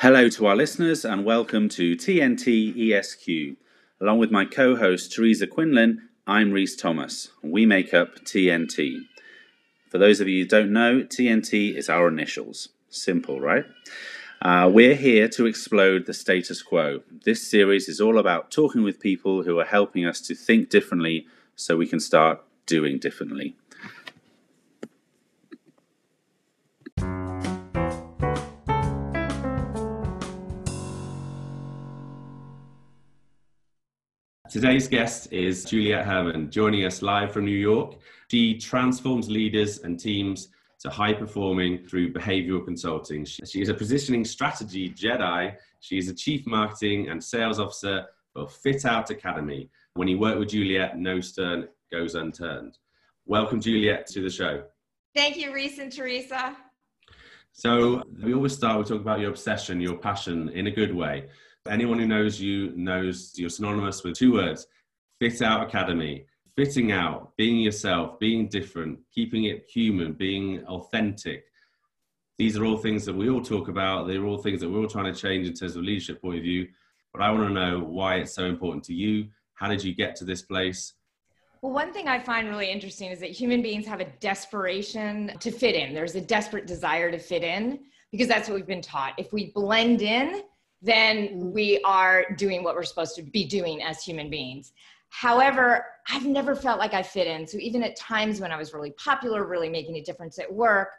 Hello to our listeners and welcome to TNT ESQ. Along with my co host Teresa Quinlan, I'm Reese Thomas. We make up TNT. For those of you who don't know, TNT is our initials. Simple, right? Uh, we're here to explode the status quo. This series is all about talking with people who are helping us to think differently so we can start doing differently. Today's guest is Juliette Herman, joining us live from New York. She transforms leaders and teams to high performing through behavioral consulting. She is a positioning strategy Jedi. She is a chief marketing and sales officer for Fit Out Academy. When you work with Juliette, no stone goes unturned. Welcome, Juliette, to the show. Thank you, Reese and Teresa. So, we always start with talking about your obsession, your passion in a good way. Anyone who knows you knows you're synonymous with two words Fit Out Academy. Fitting out, being yourself, being different, keeping it human, being authentic. These are all things that we all talk about. They're all things that we're all trying to change in terms of leadership point of view. But I want to know why it's so important to you. How did you get to this place? Well, one thing I find really interesting is that human beings have a desperation to fit in. There's a desperate desire to fit in because that's what we've been taught. If we blend in, then mm-hmm. we are doing what we're supposed to be doing as human beings. However, I've never felt like I fit in. So even at times when I was really popular, really making a difference at work,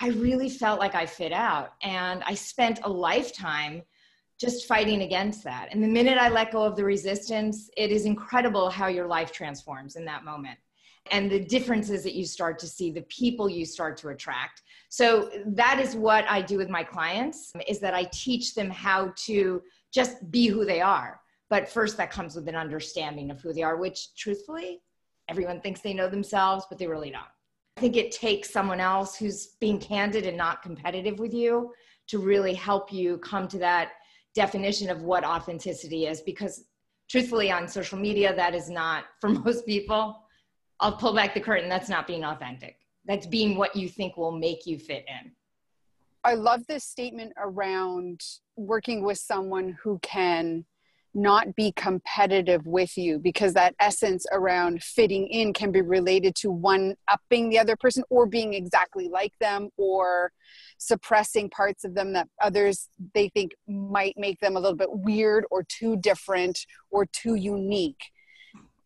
I really felt like I fit out. And I spent a lifetime just fighting against that. And the minute I let go of the resistance, it is incredible how your life transforms in that moment and the differences that you start to see, the people you start to attract. So that is what I do with my clients is that I teach them how to just be who they are. But first that comes with an understanding of who they are, which truthfully, everyone thinks they know themselves, but they really don't. I think it takes someone else who's being candid and not competitive with you to really help you come to that definition of what authenticity is because truthfully on social media that is not for most people I'll pull back the curtain. That's not being authentic. That's being what you think will make you fit in. I love this statement around working with someone who can not be competitive with you because that essence around fitting in can be related to one upping the other person or being exactly like them or suppressing parts of them that others they think might make them a little bit weird or too different or too unique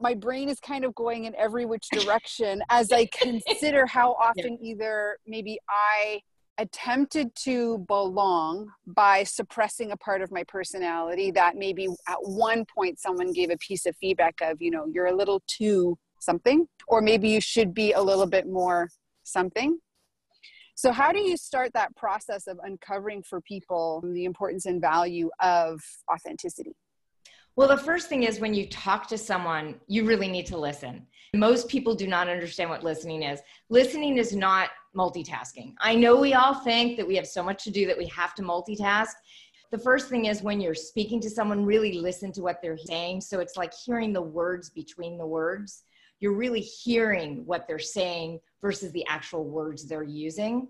my brain is kind of going in every which direction as I consider how often yeah. either maybe I attempted to belong by suppressing a part of my personality that maybe at one point someone gave a piece of feedback of, you know, you're a little too something, or maybe you should be a little bit more something. So, how do you start that process of uncovering for people the importance and value of authenticity? Well, the first thing is when you talk to someone, you really need to listen. Most people do not understand what listening is. Listening is not multitasking. I know we all think that we have so much to do that we have to multitask. The first thing is when you're speaking to someone, really listen to what they're saying. So it's like hearing the words between the words. You're really hearing what they're saying versus the actual words they're using.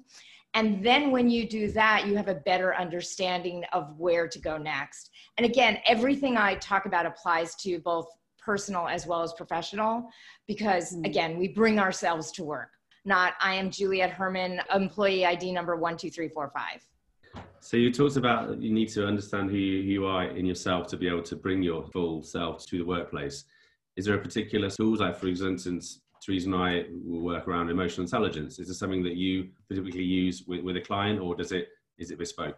And then when you do that, you have a better understanding of where to go next. And again, everything I talk about applies to both personal as well as professional, because mm-hmm. again, we bring ourselves to work, not I am Juliette Herman, employee ID number 12345. So you talked about you need to understand who you are in yourself to be able to bring your full self to the workplace. Is there a particular tool, like for instance, Teresa and I work around emotional intelligence. Is this something that you typically use with, with a client or does it, is it bespoke?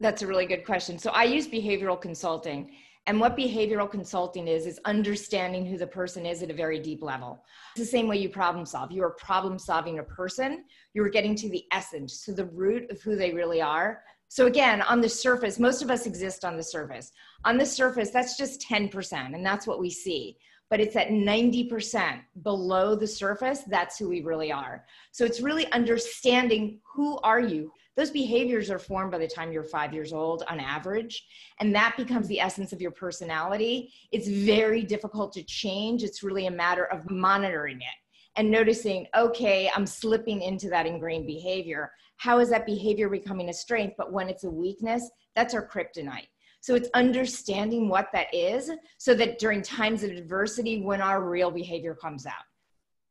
That's a really good question. So I use behavioral consulting. And what behavioral consulting is, is understanding who the person is at a very deep level. It's the same way you problem solve. You are problem solving a person, you're getting to the essence, to the root of who they really are. So, again, on the surface, most of us exist on the surface. On the surface, that's just 10%, and that's what we see but it's at 90% below the surface that's who we really are. So it's really understanding who are you. Those behaviors are formed by the time you're five years old on average and that becomes the essence of your personality. It's very difficult to change. It's really a matter of monitoring it and noticing okay i'm slipping into that ingrained behavior. How is that behavior becoming a strength? But when it's a weakness, that's our kryptonite. So it's understanding what that is so that during times of adversity, when our real behavior comes out.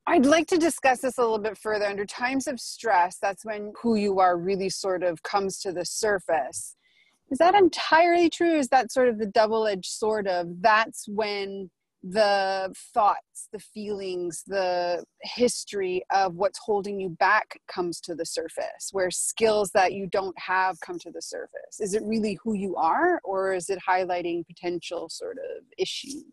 I'd like to discuss this a little bit further. Under times of stress, that's when who you are really sort of comes to the surface. Is that entirely true? Is that sort of the double edged sort of? That's when the thoughts, the feelings, the history of what's holding you back comes to the surface, where skills that you don't have come to the surface. Is it really who you are, or is it highlighting potential sort of issues?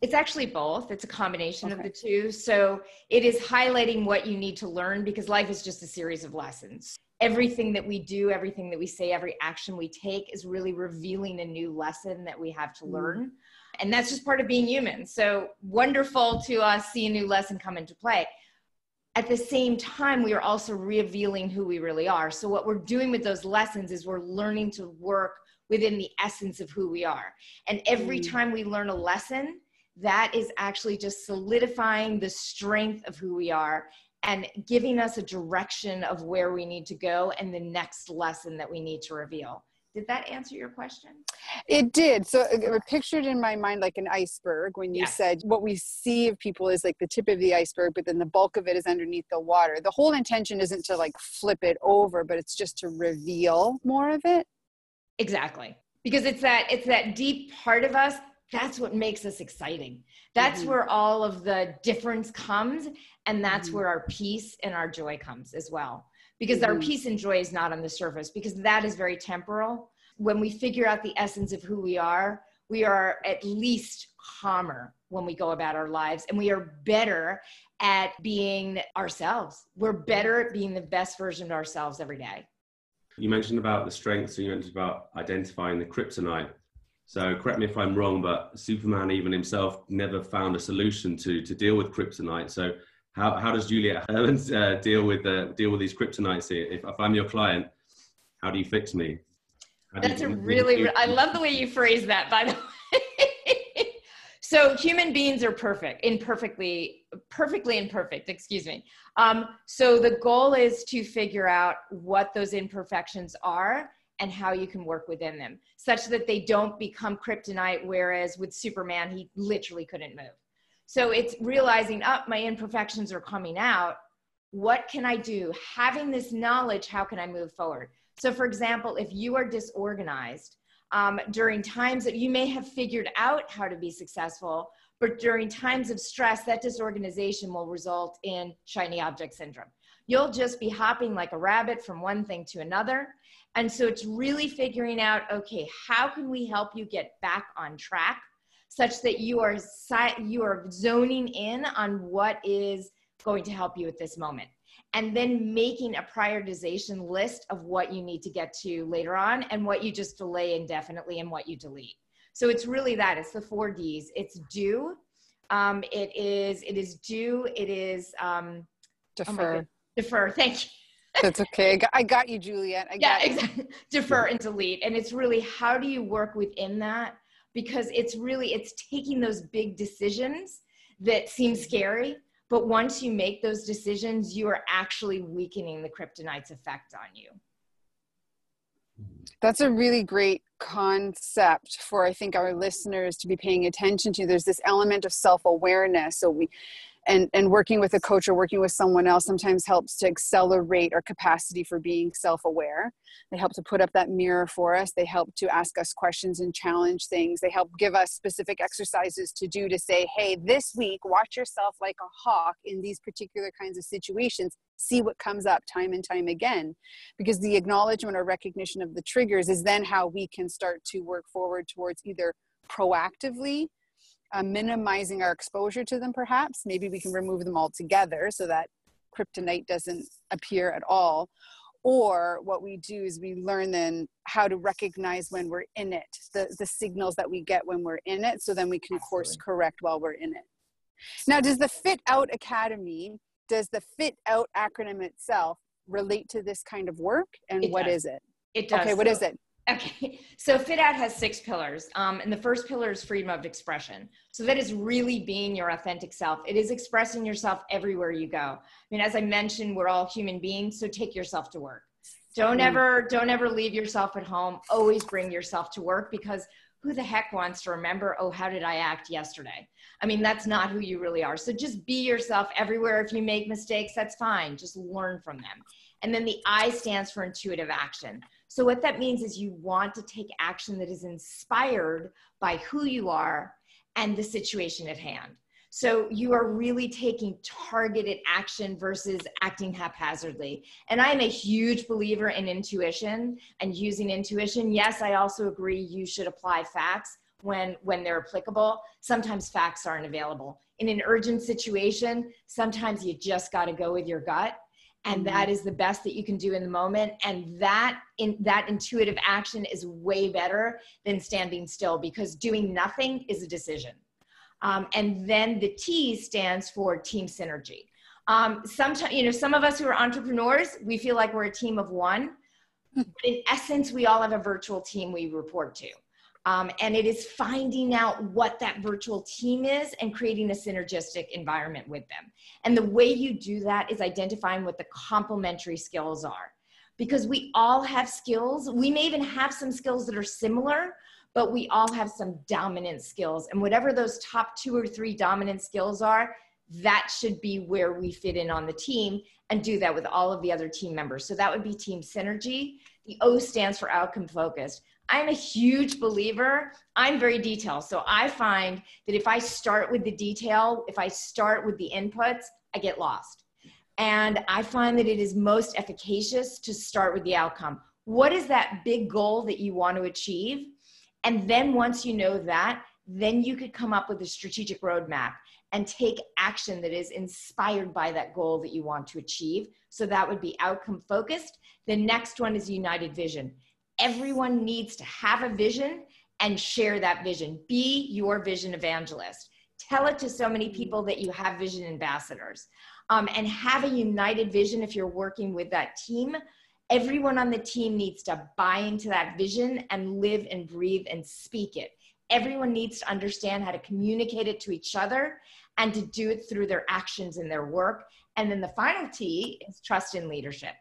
It's actually both. It's a combination okay. of the two. So it is highlighting what you need to learn because life is just a series of lessons. Everything that we do, everything that we say, every action we take is really revealing a new lesson that we have to mm. learn and that's just part of being human. So wonderful to uh, see a new lesson come into play. At the same time we are also revealing who we really are. So what we're doing with those lessons is we're learning to work within the essence of who we are. And every mm. time we learn a lesson that is actually just solidifying the strength of who we are and giving us a direction of where we need to go and the next lesson that we need to reveal did that answer your question? It did. So uh, I pictured in my mind like an iceberg when you yes. said what we see of people is like the tip of the iceberg, but then the bulk of it is underneath the water. The whole intention isn't to like flip it over, but it's just to reveal more of it. Exactly. Because it's that it's that deep part of us that's what makes us exciting. That's mm-hmm. where all of the difference comes and that's mm-hmm. where our peace and our joy comes as well because mm-hmm. our peace and joy is not on the surface because that is very temporal. When we figure out the essence of who we are we are at least calmer when we go about our lives and we are better at being ourselves. We're better at being the best version of ourselves every day. You mentioned about the strengths and you mentioned about identifying the kryptonite. So correct me if i'm wrong but superman even himself never found a solution to to deal with kryptonite. So how, how does Juliette Hermans uh, deal with uh, deal with these kryptonites here? If, if I'm your client, how do you fix me? That's you, a really, I love the way you phrase that, by the way. so human beings are perfect, imperfectly, perfectly imperfect, excuse me. Um, so the goal is to figure out what those imperfections are and how you can work within them such that they don't become kryptonite, whereas with Superman, he literally couldn't move. So it's realizing up oh, my imperfections are coming out. What can I do? Having this knowledge, how can I move forward? So, for example, if you are disorganized um, during times that you may have figured out how to be successful, but during times of stress, that disorganization will result in shiny object syndrome. You'll just be hopping like a rabbit from one thing to another. And so it's really figuring out okay, how can we help you get back on track? Such that you are you are zoning in on what is going to help you at this moment. And then making a prioritization list of what you need to get to later on and what you just delay indefinitely and what you delete. So it's really that it's the four d's. It's do um, it is it is do it is um, defer. oh defer thank you. That's okay. I got, you juliette. I yeah exactly. Defer and delete. And it's really how do you work within that because it's really it's taking those big decisions that seem scary but once you make those decisions you are actually weakening the kryptonite's effect on you. That's a really great concept for i think our listeners to be paying attention to. There's this element of self-awareness. So we and and working with a coach or working with someone else sometimes helps to accelerate our capacity for being self-aware. They help to put up that mirror for us. They help to ask us questions and challenge things. They help give us specific exercises to do to say hey this week watch yourself like a hawk in these particular kinds of situations. See what comes up time and time again. Because the acknowledgement or recognition of the triggers is then how we can start to work forward towards either proactively uh, minimizing our exposure to them perhaps. Maybe we can remove them altogether so that kryptonite doesn't appear at all. Or what we do is we learn then how to recognize when we're in it the, the signals that we get when we're in it so then we can course correct while we're in it. Now does the fit out academy does the fit out acronym itself relate to this kind of work and it what does. is it? It does. Okay what so, is it Okay, so Fit Out has six pillars. Um, and the first pillar is freedom of expression. So that is really being your authentic self. It is expressing yourself everywhere you go. I mean, as I mentioned, we're all human beings, so take yourself to work. Don't ever don't ever leave yourself at home. Always bring yourself to work because who the heck wants to remember, oh, how did I act yesterday? I mean, that's not who you really are. So just be yourself everywhere. If you make mistakes, that's fine. Just learn from them. And then the I stands for intuitive action. So what that means is you want to take action that is inspired by who you are and the situation at hand. So you are really taking targeted action versus acting haphazardly. And I am a huge believer in intuition and using intuition. Yes, I also agree you should apply facts when when they're applicable. Sometimes facts aren't available. In an urgent situation, sometimes you just got to go with your gut and mm-hmm. that is the best that you can do in the moment and that in that intuitive action is way better than standing still because doing nothing is a decision um, and then the T stands for team synergy. Um, sometimes, you know, some of us who are entrepreneurs, we feel like we're a team of one. But in essence, we all have a virtual team we report to. Um, and it is finding out what that virtual team is and creating a synergistic environment with them. And the way you do that is identifying what the complementary skills are. Because we all have skills. We may even have some skills that are similar, but we all have some dominant skills. And whatever those top two or three dominant skills are, that should be where we fit in on the team and do that with all of the other team members. So that would be team synergy. The O stands for outcome focused. I'm a huge believer. I'm very detailed. So I find that if I start with the detail, if I start with the inputs, I get lost. And I find that it is most efficacious to start with the outcome. What is that big goal that you want to achieve? And then once you know that, then you could come up with a strategic roadmap and take action that is inspired by that goal that you want to achieve. So that would be outcome focused. The next one is united vision. Everyone needs to have a vision and share that vision. Be your vision evangelist. Tell it to so many people that you have vision ambassadors. Um, and have a united vision if you're working with that team everyone on the team needs to buy into that vision and live and breathe and speak it. Everyone needs to understand how to communicate it to each other and to do it through their actions and their work. And then the final T is trust in leadership.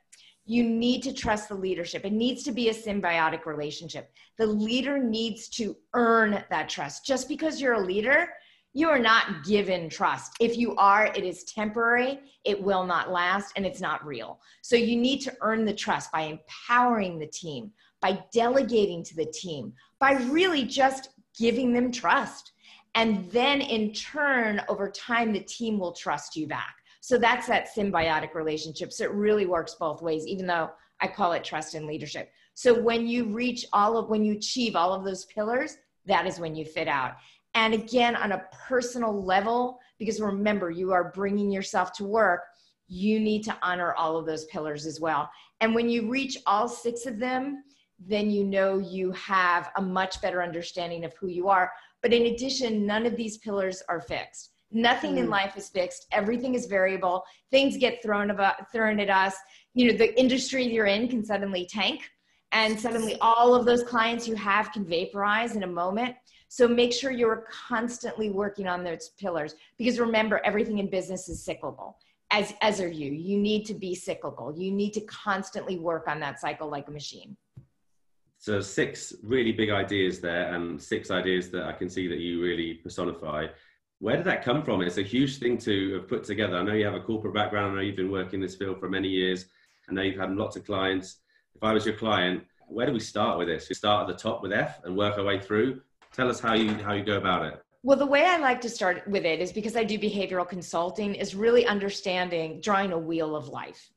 You need to trust the leadership. It needs to be a symbiotic relationship. The leader needs to earn that trust. Just because you're a leader you are not given trust. If you are, it is temporary, it will not last, and it's not real. So you need to earn the trust by empowering the team, by delegating to the team, by really just giving them trust. And then in turn, over time, the team will trust you back. So that's that symbiotic relationship. So it really works both ways, even though I call it trust and leadership. So when you reach all of, when you achieve all of those pillars, that is when you fit out. And again, on a personal level, because remember, you are bringing yourself to work, you need to honor all of those pillars as well. And when you reach all six of them, then you know you have a much better understanding of who you are. But in addition, none of these pillars are fixed. Nothing mm. in life is fixed. Everything is variable. Things get thrown about thrown at us. You know, the industry you're in can suddenly tank, and suddenly all of those clients you have can vaporize in a moment. So make sure you're constantly working on those pillars because remember, everything in business is cyclical. As, as are you. You need to be cyclical. You need to constantly work on that cycle like a machine. So six really big ideas there, and six ideas that I can see that you really personify. Where did that come from? It's a huge thing to have put together. I know you have a corporate background. I know you've been working in this field for many years. I know you've had lots of clients. If I was your client, where do we start with this? We start at the top with F and work our way through, tell us how you how you go about it well the way i like to start with it is because i do behavioral consulting is really understanding drawing a wheel of life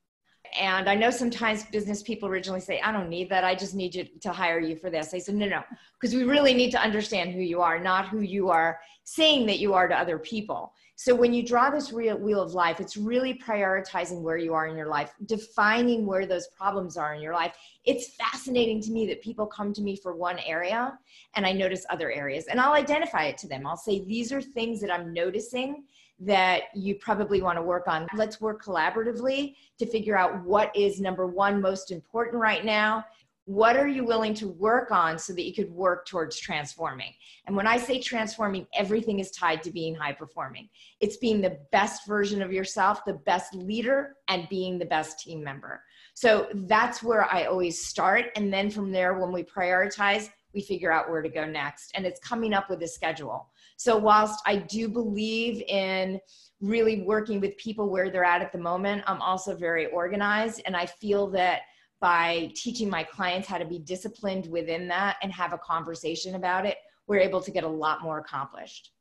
and i know sometimes business people originally say i don't need that i just need you to hire you for this i said no no because we really need to understand who you are not who you are saying that you are to other people so when you draw this real wheel of life, it's really prioritizing where you are in your life, defining where those problems are in your life. It's fascinating to me that people come to me for one area and I notice other areas and I'll identify it to them. I'll say, these are things that I'm noticing that you probably want to work on. Let's work collaboratively to figure out what is number one most important right now what are you willing to work on so that you could work towards transforming and when i say transforming everything is tied to being high performing it's being the best version of yourself the best leader and being the best team member So that's where I always start. And then from there, when we prioritize, we figure out where to go next. And it's coming up with a schedule. So, whilst I do believe in really working with people where they're at at the moment, I'm also very organized. And I feel that by teaching my clients how to be disciplined within that and have a conversation about it, we're able to get a lot more accomplished.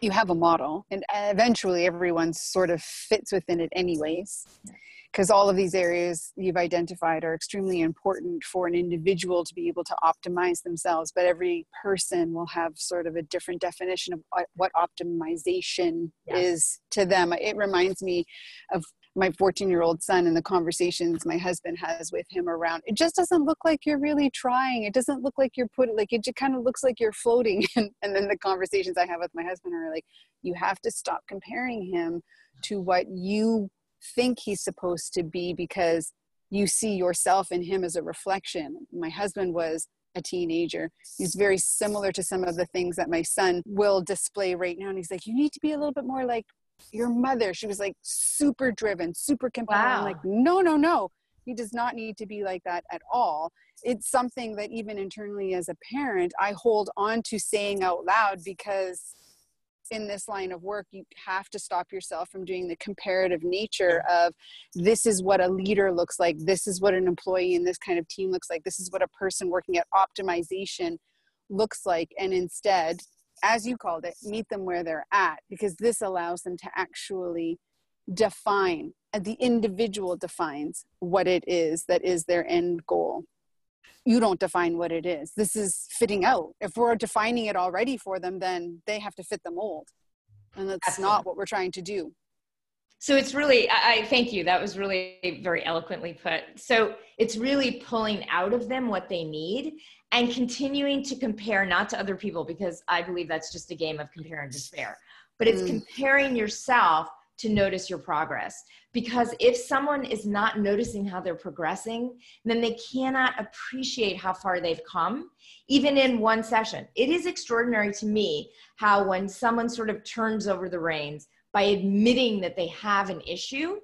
You have a model, and eventually everyone sort of fits within it, anyways. Because all of these areas you've identified are extremely important for an individual to be able to optimize themselves, but every person will have sort of a different definition of what optimization is to them. It reminds me of my 14 year old son and the conversations my husband has with him around it just doesn't look like you're really trying it doesn't look like you're putting like it just kind of looks like you're floating and, and then the conversations i have with my husband are like you have to stop comparing him to what you think he's supposed to be because you see yourself in him as a reflection my husband was a teenager. He's very similar to some of the things that my son will display right now. And he's like, You need to be a little bit more like your mother she was like super driven super compelling wow. like no no no. He does not need to be like that at all. It's something that even internally as a parent i hold on to saying out loud because in this line of work you have to stop yourself from doing the comparative nature of this is what a leader looks like. This is what an employee in this kind of team looks like. This is what a person working at optimization looks like. And instead as you called it, meet them where they're at, because this allows them to actually define, and the individual defines what it is that is their end goal. You don't define what it is. This is fitting out. If we're defining it already for them, then they have to fit the mold. And that's Absolutely. not what we're trying to do. So it's really, I, I thank you. That was really very eloquently put. So it's really pulling out of them what they need and continuing to compare not to other people because I believe that's just a game of compare and despair, but it's mm. comparing yourself to notice your progress. Because if someone is not noticing how they're progressing, then they cannot appreciate how far they've come, even in one session. It is extraordinary to me how, when someone sort of turns over the reins, by admitting that they have an issue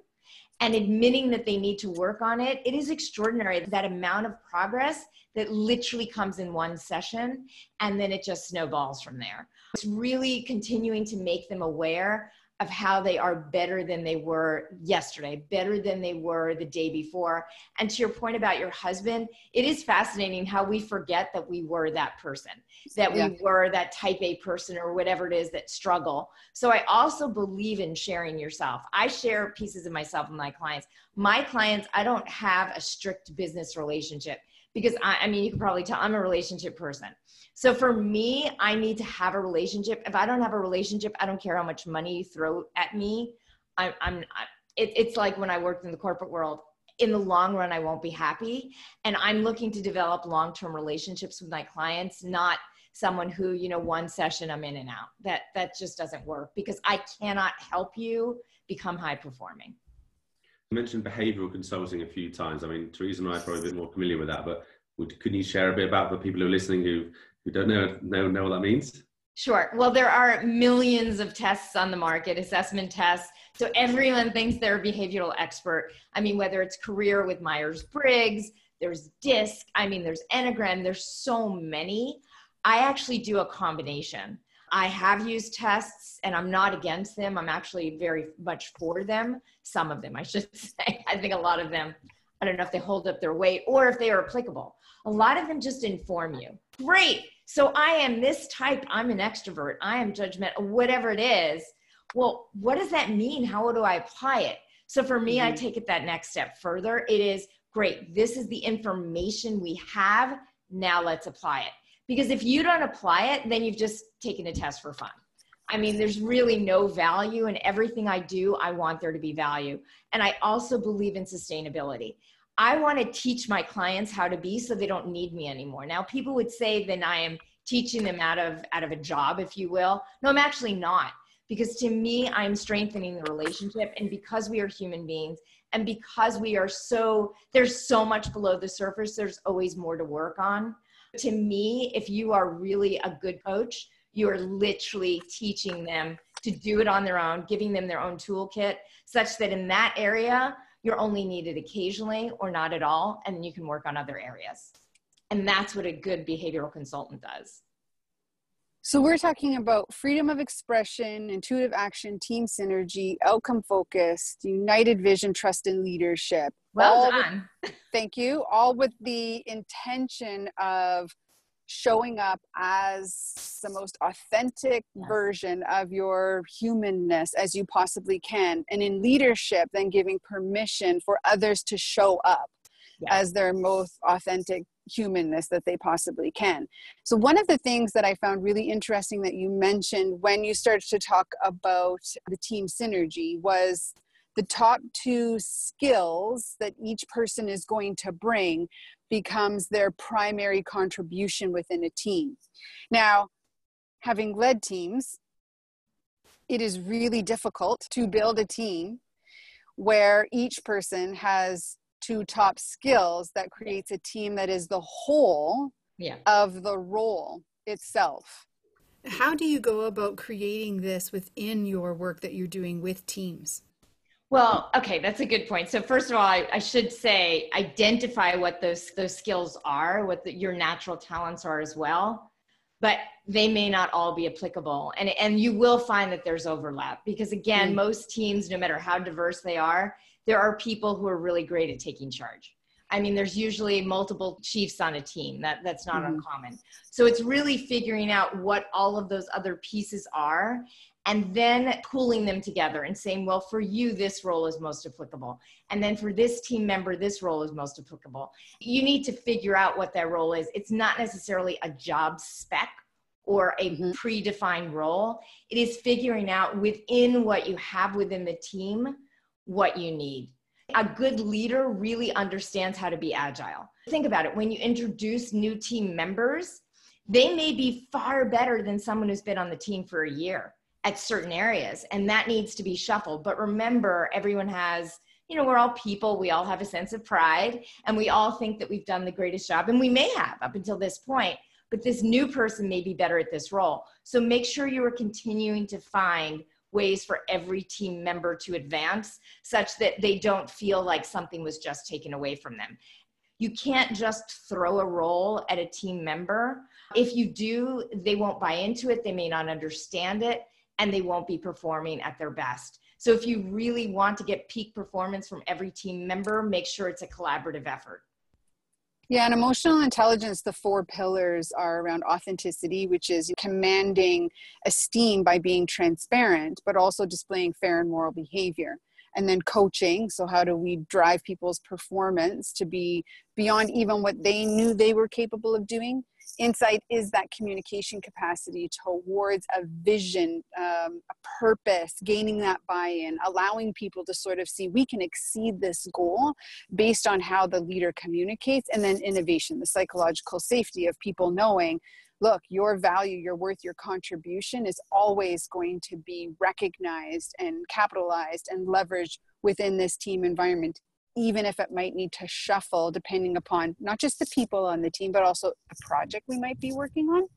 and admitting that they need to work on it, it is extraordinary that amount of progress that literally comes in one session and then it just snowballs from there. It's really continuing to make them aware of how they are better than they were yesterday, better than they were the day before. And to your point about your husband, it is fascinating how we forget that we were that person, that yeah. we were that type A person or whatever it is that struggle. So I also believe in sharing yourself. I share pieces of myself with my clients. My clients, I don't have a strict business relationship because I, I mean, you can probably tell I'm a relationship person. So for me, I need to have a relationship. If I don't have a relationship, I don't care how much money you throw at me. I'm, I'm, I, it, it's like when I worked in the corporate world. In the long run, I won't be happy. And I'm looking to develop long term relationships with my clients, not someone who, you know, one session I'm in and out. That that just doesn't work because I cannot help you become high performing. Mentioned behavioral consulting a few times. I mean, Teresa and I are probably a bit more familiar with that, but would, could you share a bit about the people who are listening who who don't know, know, know what that means? Sure. Well, there are millions of tests on the market, assessment tests. So everyone thinks they're a behavioral expert. I mean, whether it's career with Myers Briggs, there's DISC, I mean, there's Enneagram, there's so many. I actually do a combination. I have used tests and I'm not against them. I'm actually very much for them. Some of them, I should say. I think a lot of them, I don't know if they hold up their weight or if they are applicable. A lot of them just inform you. Great. So I am this type. I'm an extrovert. I am judgment, whatever it is. Well, what does that mean? How do I apply it? So for me, mm-hmm. I take it that next step further. It is great. This is the information we have. Now let's apply it. Because if you don't apply it, then you've just taken a test for fun. I mean, there's really no value in everything I do. I want there to be value. And I also believe in sustainability. I want to teach my clients how to be so they don't need me anymore. Now, people would say then I am teaching them out of out of a job, if you will. No, I'm actually not. Because to me, I'm strengthening the relationship. And because we are human beings and because we are so, there's so much below the surface, there's always more to work on. To me, if you are really a good coach, you are literally teaching them to do it on their own, giving them their own toolkit, such that in that area, you're only needed occasionally or not at all, and you can work on other areas. And that's what a good behavioral consultant does. So, we're talking about freedom of expression, intuitive action, team synergy, outcome focused, united vision, trust, and leadership. Well done. With, thank you. All with the intention of showing up as the most authentic yes. version of your humanness as you possibly can. And in leadership, then giving permission for others to show up yes. as their most authentic humanness that they possibly can. So, one of the things that I found really interesting that you mentioned when you started to talk about the team synergy was the top two skills that each person is going to bring becomes their primary contribution within a team. Now, having led teams, it is really difficult to build a team where each person has two top skills that creates a team that is the whole yeah. of the role itself. How do you go about creating this within your work that you're doing with teams? Well, okay, that's a good point. So first of all, I, I should say identify what those those skills are, what the, your natural talents are as well, but they may not all be applicable. And and you will find that there's overlap because again, mm. most teams, no matter how diverse they are, there are people who are really great at taking charge. I mean, there's usually multiple chiefs on a team. That that's not mm-hmm. uncommon. So it's really figuring out what all of those other pieces are and then pooling them together and saying, well, for you, this role is most applicable. And then for this team member, this role is most applicable. You need to figure out what that role is. It's not necessarily a job spec or a mm-hmm. predefined role, it is figuring out within what you have within the team what you need. A good leader really understands how to be agile. Think about it when you introduce new team members, they may be far better than someone who's been on the team for a year at certain areas and that needs to be shuffled. But remember everyone has you know we're all people. We all have a sense of pride and we all think that we've done the greatest job and we may have up until this point but this new person may be better at this role. So make sure you are continuing to find ways for every team member to advance such that they don't feel like something was just taken away from them. You can't just throw a role at a team member. If you do they won't buy into it. They may not understand it and they won't be performing at their best. So if you really want to get peak performance from every team member, make sure it's a collaborative effort. Yeah, and emotional intelligence, the four pillars are around authenticity, which is commanding esteem by being transparent, but also displaying fair and moral behavior. And then coaching, so how do we drive people's performance to be beyond even what they knew they were capable of doing? Insight is that communication capacity towards a vision um, a purpose gaining that buy-in allowing people to sort of see we can exceed this goal based on how the leader communicates and then innovation the psychological safety of people knowing look your value your worth your contribution is always going to be recognized and capitalized and leveraged within this team environment even if it might need to shuffle depending upon not just the people on the team but also the project we might be working on.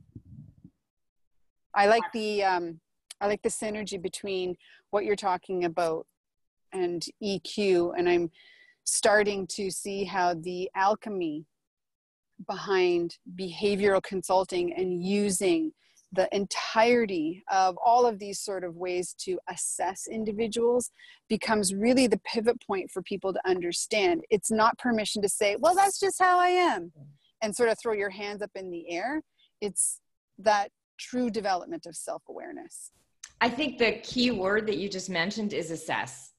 I like the um, i like the synergy between what you're talking about and eq and i'm starting to see how the alchemy behind behavioral consulting and using the entirety of all of these sort of ways to assess individuals becomes really the pivot point for people to understand. It's not permission to say, well, that's just how I am, and sort of throw your hands up in the air. It's that true development of self awareness. I think the key word that you just mentioned is assess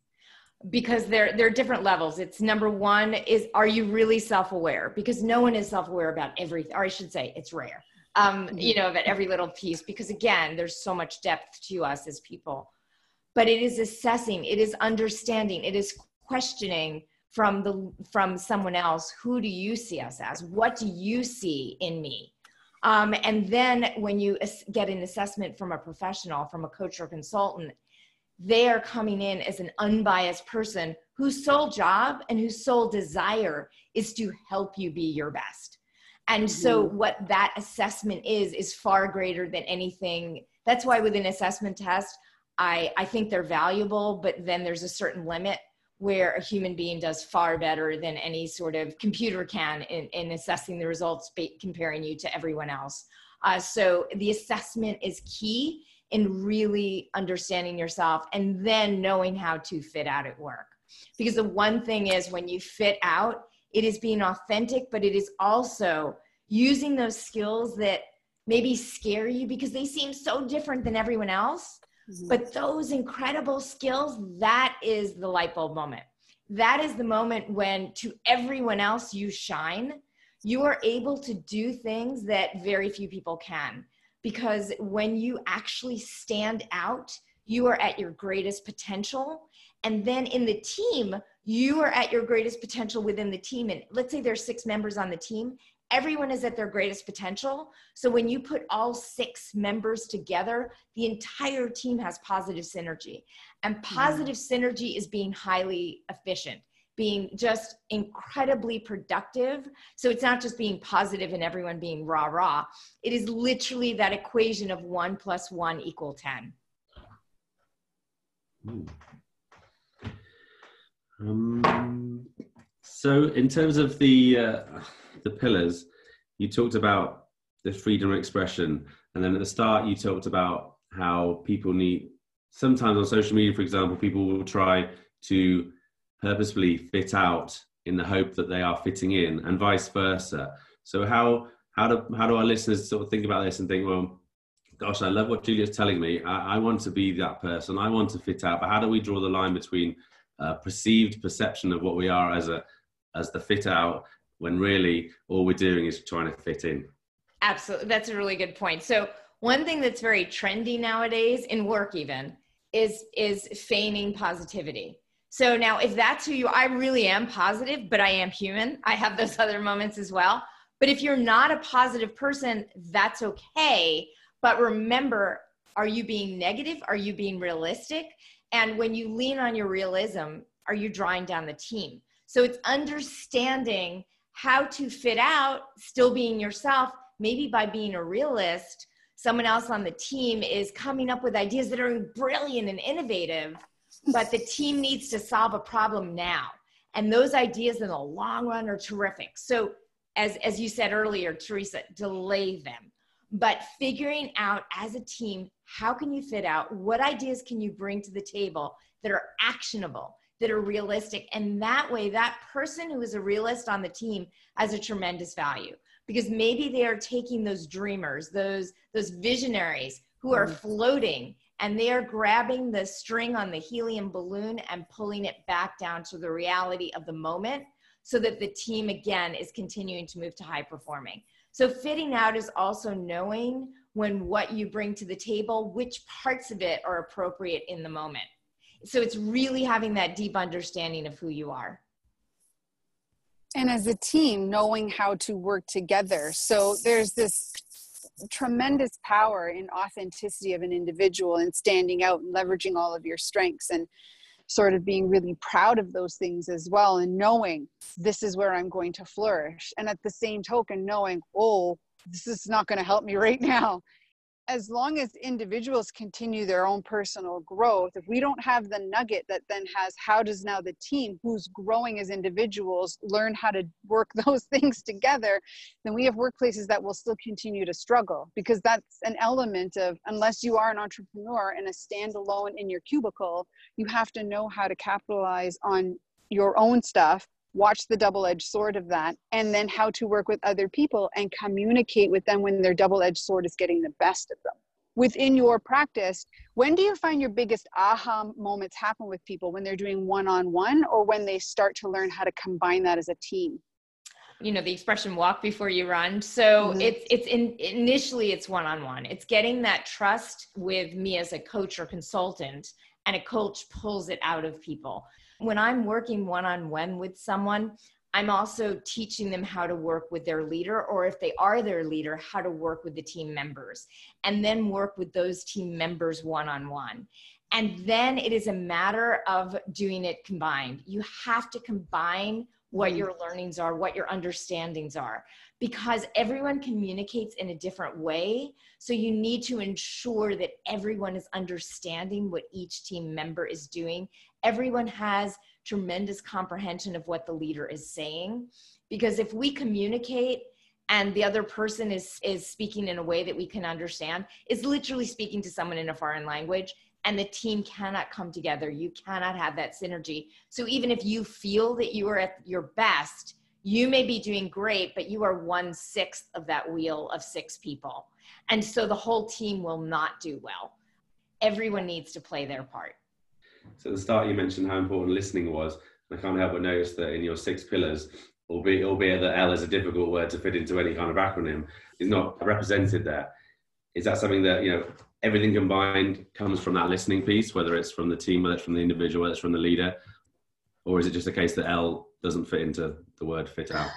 because there there are different levels it's number one is are you really self-aware because no one is self-aware about everything or i should say it's rare um, you know, of every little piece, because again, there's so much depth to us as people. But it is assessing, it is understanding, it is questioning from the from someone else. Who do you see us as? What do you see in me? Um, and then when you get an assessment from a professional, from a coach or consultant, they are coming in as an unbiased person whose sole job and whose sole desire is to help you be your best and so mm-hmm. what that assessment is is far greater than anything that's why with an assessment test i i think they're valuable but then there's a certain limit where a human being does far better than any sort of computer can in, in assessing the results, comparing you to everyone else. Uh, so the assessment is key in really understanding yourself and then knowing how to fit out at work. Because the one thing is when you fit out, it is being authentic, but it is also using those skills that maybe scare you because they seem so different than everyone else. Mm-hmm. But those incredible skills, that is the light bulb moment. That is the moment when to everyone else you shine. You are able to do things that very few people can because when you actually stand out, you are at your greatest potential. And then in the team, you are at your greatest potential within the team. And let's say there's six members on the team, everyone is at their greatest potential. So when you put all six members together, the entire team has positive synergy. And positive mm. synergy is being highly efficient being just incredibly productive. So it's not just being positive and everyone being rah rah. It is literally that equation of one plus one equal 10. Um, so in terms of the uh, the pillars, you talked about the freedom of expression, and then at the start you talked about how people need. Sometimes on social media, for example, people will try to purposefully fit out in the hope that they are fitting in and vice versa so how how do how do our listeners sort of think about this and think well gosh i love what julia's telling me i, I want to be that person i want to fit out but how do we draw the line between uh, perceived perception of what we are as a as the fit out when really all we're doing is trying to fit in absolutely that's a really good point so one thing that's very trendy nowadays in work even is is feigning positivity so now, if that's who you, I really am positive, but I am human. I have those other moments as well. But if you're not a positive person, that's okay. But remember, are you being negative? Are you being realistic? And when you lean on your realism, are you drawing down the team? So it's understanding how to fit out, still being yourself, maybe by being a realist. Someone else on the team is coming up with ideas that are brilliant and innovative but the team needs to solve a problem now. And those ideas in the long run are terrific. So, as, as you said earlier, Teresa, delay them. But figuring out as a team, how can you fit out? What ideas can you bring to the table that are actionable, that are realistic? And that way, that person who is a realist on the team has a tremendous value because maybe they are taking those dreamers, those, those visionaries who are mm-hmm. floating and they are grabbing the string on the helium balloon and pulling it back down to the reality of the moment so that the team again is continuing to move to high performing. So fitting out is also knowing when what you bring to the table, which parts of it are appropriate in the moment. So it's really having that deep understanding of who you are. And as a team, knowing how to work together. So there's this tremendous power in authenticity of an individual and standing out and leveraging all of your strengths and sort of being really proud of those things as well and knowing this is where I'm going to flourish. And at the same token, knowing, oh, this is not going to help me right now as long as individuals continue their own personal growth, if we don't have the nugget that then has how does now the team who's growing as individuals learn how to work those things together, then we have workplaces that will still continue to struggle. Because that's an element of unless you are an entrepreneur and a standalone in your cubicle, you have to know how to capitalize on your own stuff watch the double edged sword of that, and then how to work with other people and communicate with them when their double edged sword is getting the best of them. Within your practice, when do you find your biggest aha moments happen with people? When they're doing one on one or when they start to learn how to combine that as a team? you know the expression walk before you run so mm-hmm. it's it's in initially it's one-on-one it's getting that trust with me as a coach or consultant and a coach pulls it out of people when I'm working one on one with someone, I'm also teaching them how to work with their leader, or if they are their leader, how to work with the team members, and then work with those team members one on one. And then it is a matter of doing it combined. You have to combine what mm-hmm. your learnings are, what your understandings are, because everyone communicates in a different way. So you need to ensure that everyone is understanding what each team member is doing everyone has tremendous comprehension of what the leader is saying. Because if we communicate and the other person is is speaking in a way that we can understand, is literally speaking to someone in a foreign language, and the team cannot come together. You cannot have that synergy. So even if you feel that you are at your best, you may be doing great, but you are one sixth of that wheel of six people. And so the whole team will not do well. Everyone needs to play their part. So at the start, you mentioned how important listening was. I can't help but notice that in your six pillars, albeit, albeit that L is a difficult word to fit into any kind of acronym, is not represented there. Is that something that, you know, everything combined comes from that listening piece, whether it's from the team, whether it's from the individual, whether it's from the leader? Or is it just a case that L doesn't fit into the word fit out?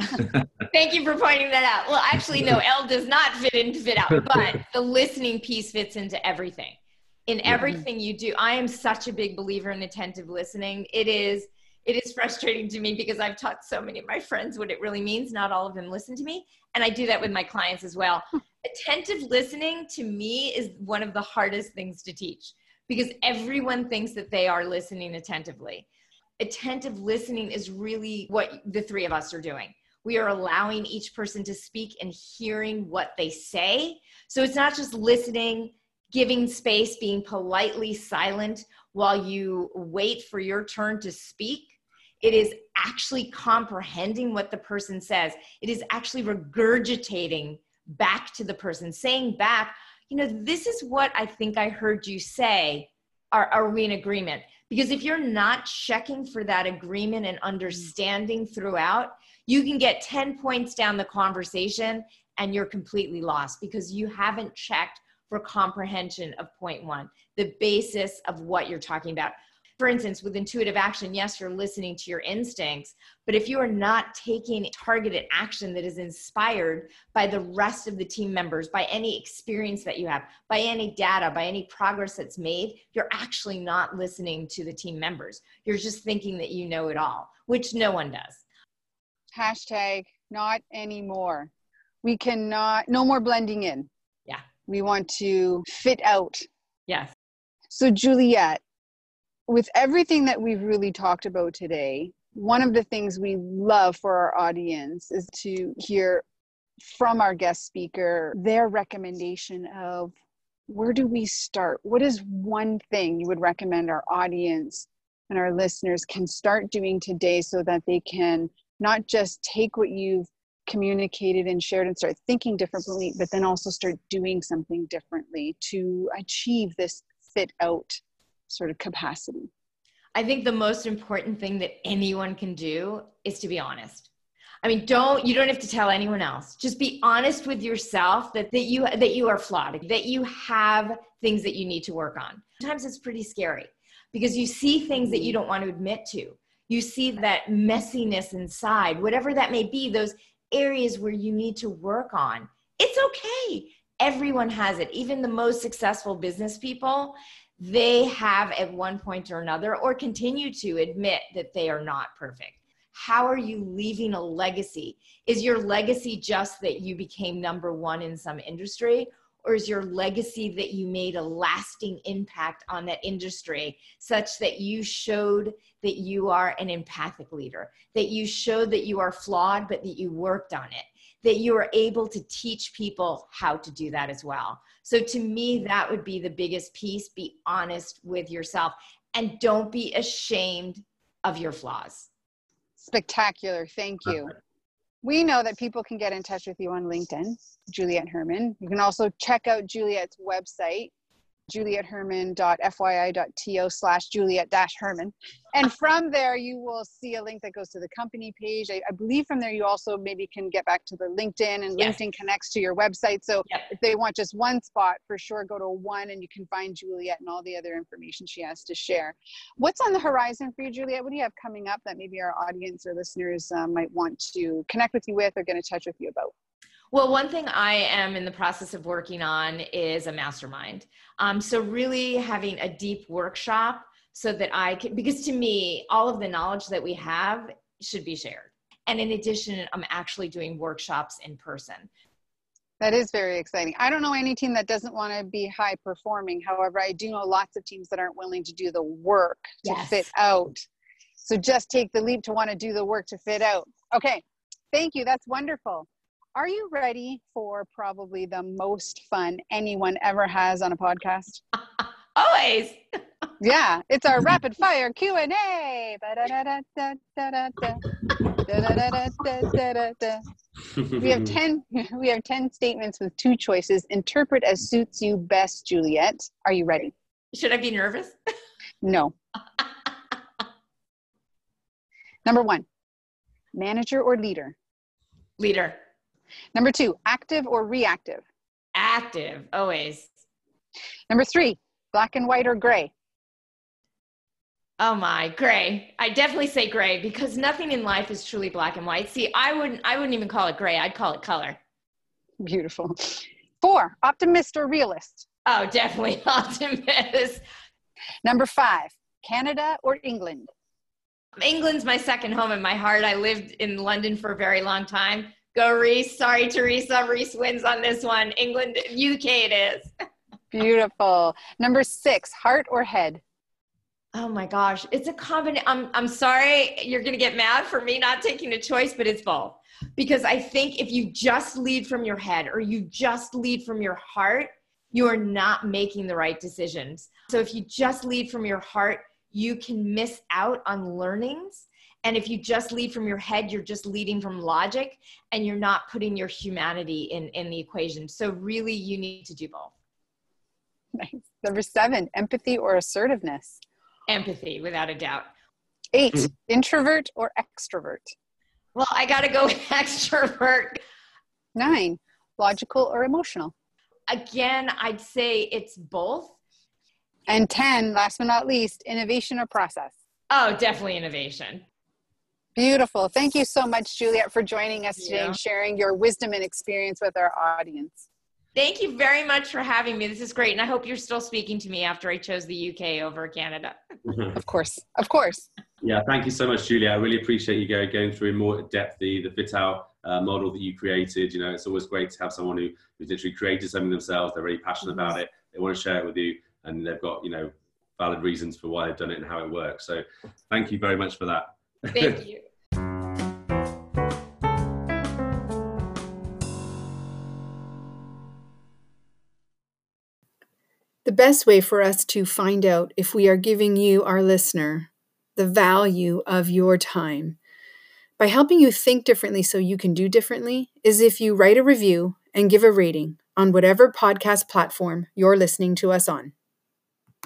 Thank you for pointing that out. Well, actually, no, L does not fit into fit out, but the listening piece fits into everything. In everything you do, I am such a big believer in attentive listening. It is it is frustrating to me because I've taught so many of my friends what it really means. Not all of them listen to me. And I do that with my clients as well. Hmm. Attentive listening to me is one of the hardest things to teach because everyone thinks that they are listening attentively. Attentive listening is really what the three of us are doing. We are allowing each person to speak and hearing what they say. So it's not just listening, giving space, being politely silent while you wait for your turn to speak it is actually comprehending what the person says. It is actually regurgitating back to the person, saying back, you know, this is what I think I heard you say. Are, are we in agreement? Because if you're not checking for that agreement and understanding throughout, you can get 10 points down the conversation and you're completely lost because you haven't checked for comprehension of point one, the basis of what you're talking about for instance, with intuitive action, yes, you're listening to your instincts, but if you are not taking targeted action that is inspired by the rest of the team members, by any experience that you have, by any data, by any progress that's made, you're actually not listening to the team members. You're just thinking that you know it all, which no one does. Hashtag not anymore. We cannot, no more blending in. We want to fit out. Yes. So, Juliette, with everything that we've really talked about today, one of the things we love for our audience is to hear from our guest speaker their recommendation of where do we start? What is one thing you would recommend our audience and our listeners can start doing today so that they can not just take what you've communicated and shared and start thinking differently, but then also start doing something differently to achieve this fit out sort of capacity? I think the most important thing that anyone can do is to be honest. I mean, don't you don't have to tell anyone else. Just be honest with yourself that, that you that you are flawed, that you have things that you need to work on. Sometimes it's pretty scary because you see things that you don't want to admit to. You see that messiness inside, whatever that may be, those areas where you need to work on. It's okay. Everyone has it. Even the most successful business people, they have at one point or another or continue to admit that they are not perfect how are you leaving a legacy is your legacy just that you became number one in some industry or is your legacy that you made a lasting impact on that industry such that you showed that you are an empathic leader that you showed that you are flawed but that you worked on it that you are able to teach people how to do that as well so to me, that would be the biggest piece. Be honest with yourself and don't be ashamed of your flaws. Spectacular. Thank you. We know that people can get in touch with you on LinkedIn, Juliette Herman. You can also check out Juliette's website, julietherman.fyi.to slash juliette dash herman. And from there, you will see a link that goes to the company page. I, I, believe from there, you also maybe can get back to the LinkedIn and yes. LinkedIn connects to your website. So yep. if they want just one spot, for sure, go to one and you can find Juliette and all the other information she has to share. What's on the horizon for you, Juliette? What do you have coming up that maybe our audience or listeners uh, might want to connect with you with or get in touch with you about? Well, one thing I am in the process of working on is a mastermind. Um, so, really having a deep workshop so that I can, because to me, all of the knowledge that we have should be shared. And in addition, I'm actually doing workshops in person. That is very exciting. I don't know any team that doesn't want to be high performing. However, I do know lots of teams that aren't willing to do the work to yes. fit out So just take the leap to want to do the work to fit out. Okay, thank you. That's wonderful. Are you ready for probably the most fun anyone ever has on a podcast? Always. Yeah, it's our rapid fire Q and A. We have ten. We have ten statements with two choices. Interpret as suits you best, Juliette. Are you ready? Should I be nervous? No. Number one, manager or leader. Leader. Number two, active or reactive. Active. Always. Number three, black and white or gray. Oh my, gray. I definitely say gray because nothing in life is truly black and white. See, I wouldn't I wouldn't even call it gray. I'd call it color. Beautiful. Four, optimist or realist. Oh, definitely optimist. Number five, Canada or England. England's my second home in my heart. I lived in London for a very long time. Go Reese. Sorry, Teresa. Reese wins on this one. England, UK it is. Beautiful. Number six, heart or head. Oh my gosh, it's a combination. I'm I'm sorry you're gonna get mad for me not taking a choice, but it's both. Because I think if you just lead from your head or you just lead from your heart, you are not making the right decisions. So if you just lead from your heart, you can miss out on learnings. And if you just lead from your head, you're just leading from logic and you're not putting your humanity in, in the equation. So really you need to do both. Nice. Number seven, empathy or assertiveness. Empathy, without a doubt. 8 Mhm. introvert or extrovert. Well, I got to go with extrovert. Nine, logical or emotional. Again, I'd say it's both. And 10, last but not least, innovation or process. Oh, definitely innovation. Beautiful. Thank you so much, Juliette, for joining us today Yeah. and sharing your wisdom and experience with our audience. Thank you very much for having me. This is great. And I hope you're still speaking to me after I chose the UK over Canada. Of course. Of course. Yeah, thank you so much, Julia. I really appreciate you go, going through in more depth the, the fit out uh, model that you created. You know, it's always great to have someone who, who's literally created something themselves. They're really passionate about it. They want to share it with you, and they've got you know valid reasons for why they've done it and how it works. So, thank you very much for that. Thank you. Best way for us to find out if we are giving you, our listener, the value of your time by helping you think differently so you can do differently is if you write a review and give a rating on whatever podcast platform you're listening to us on.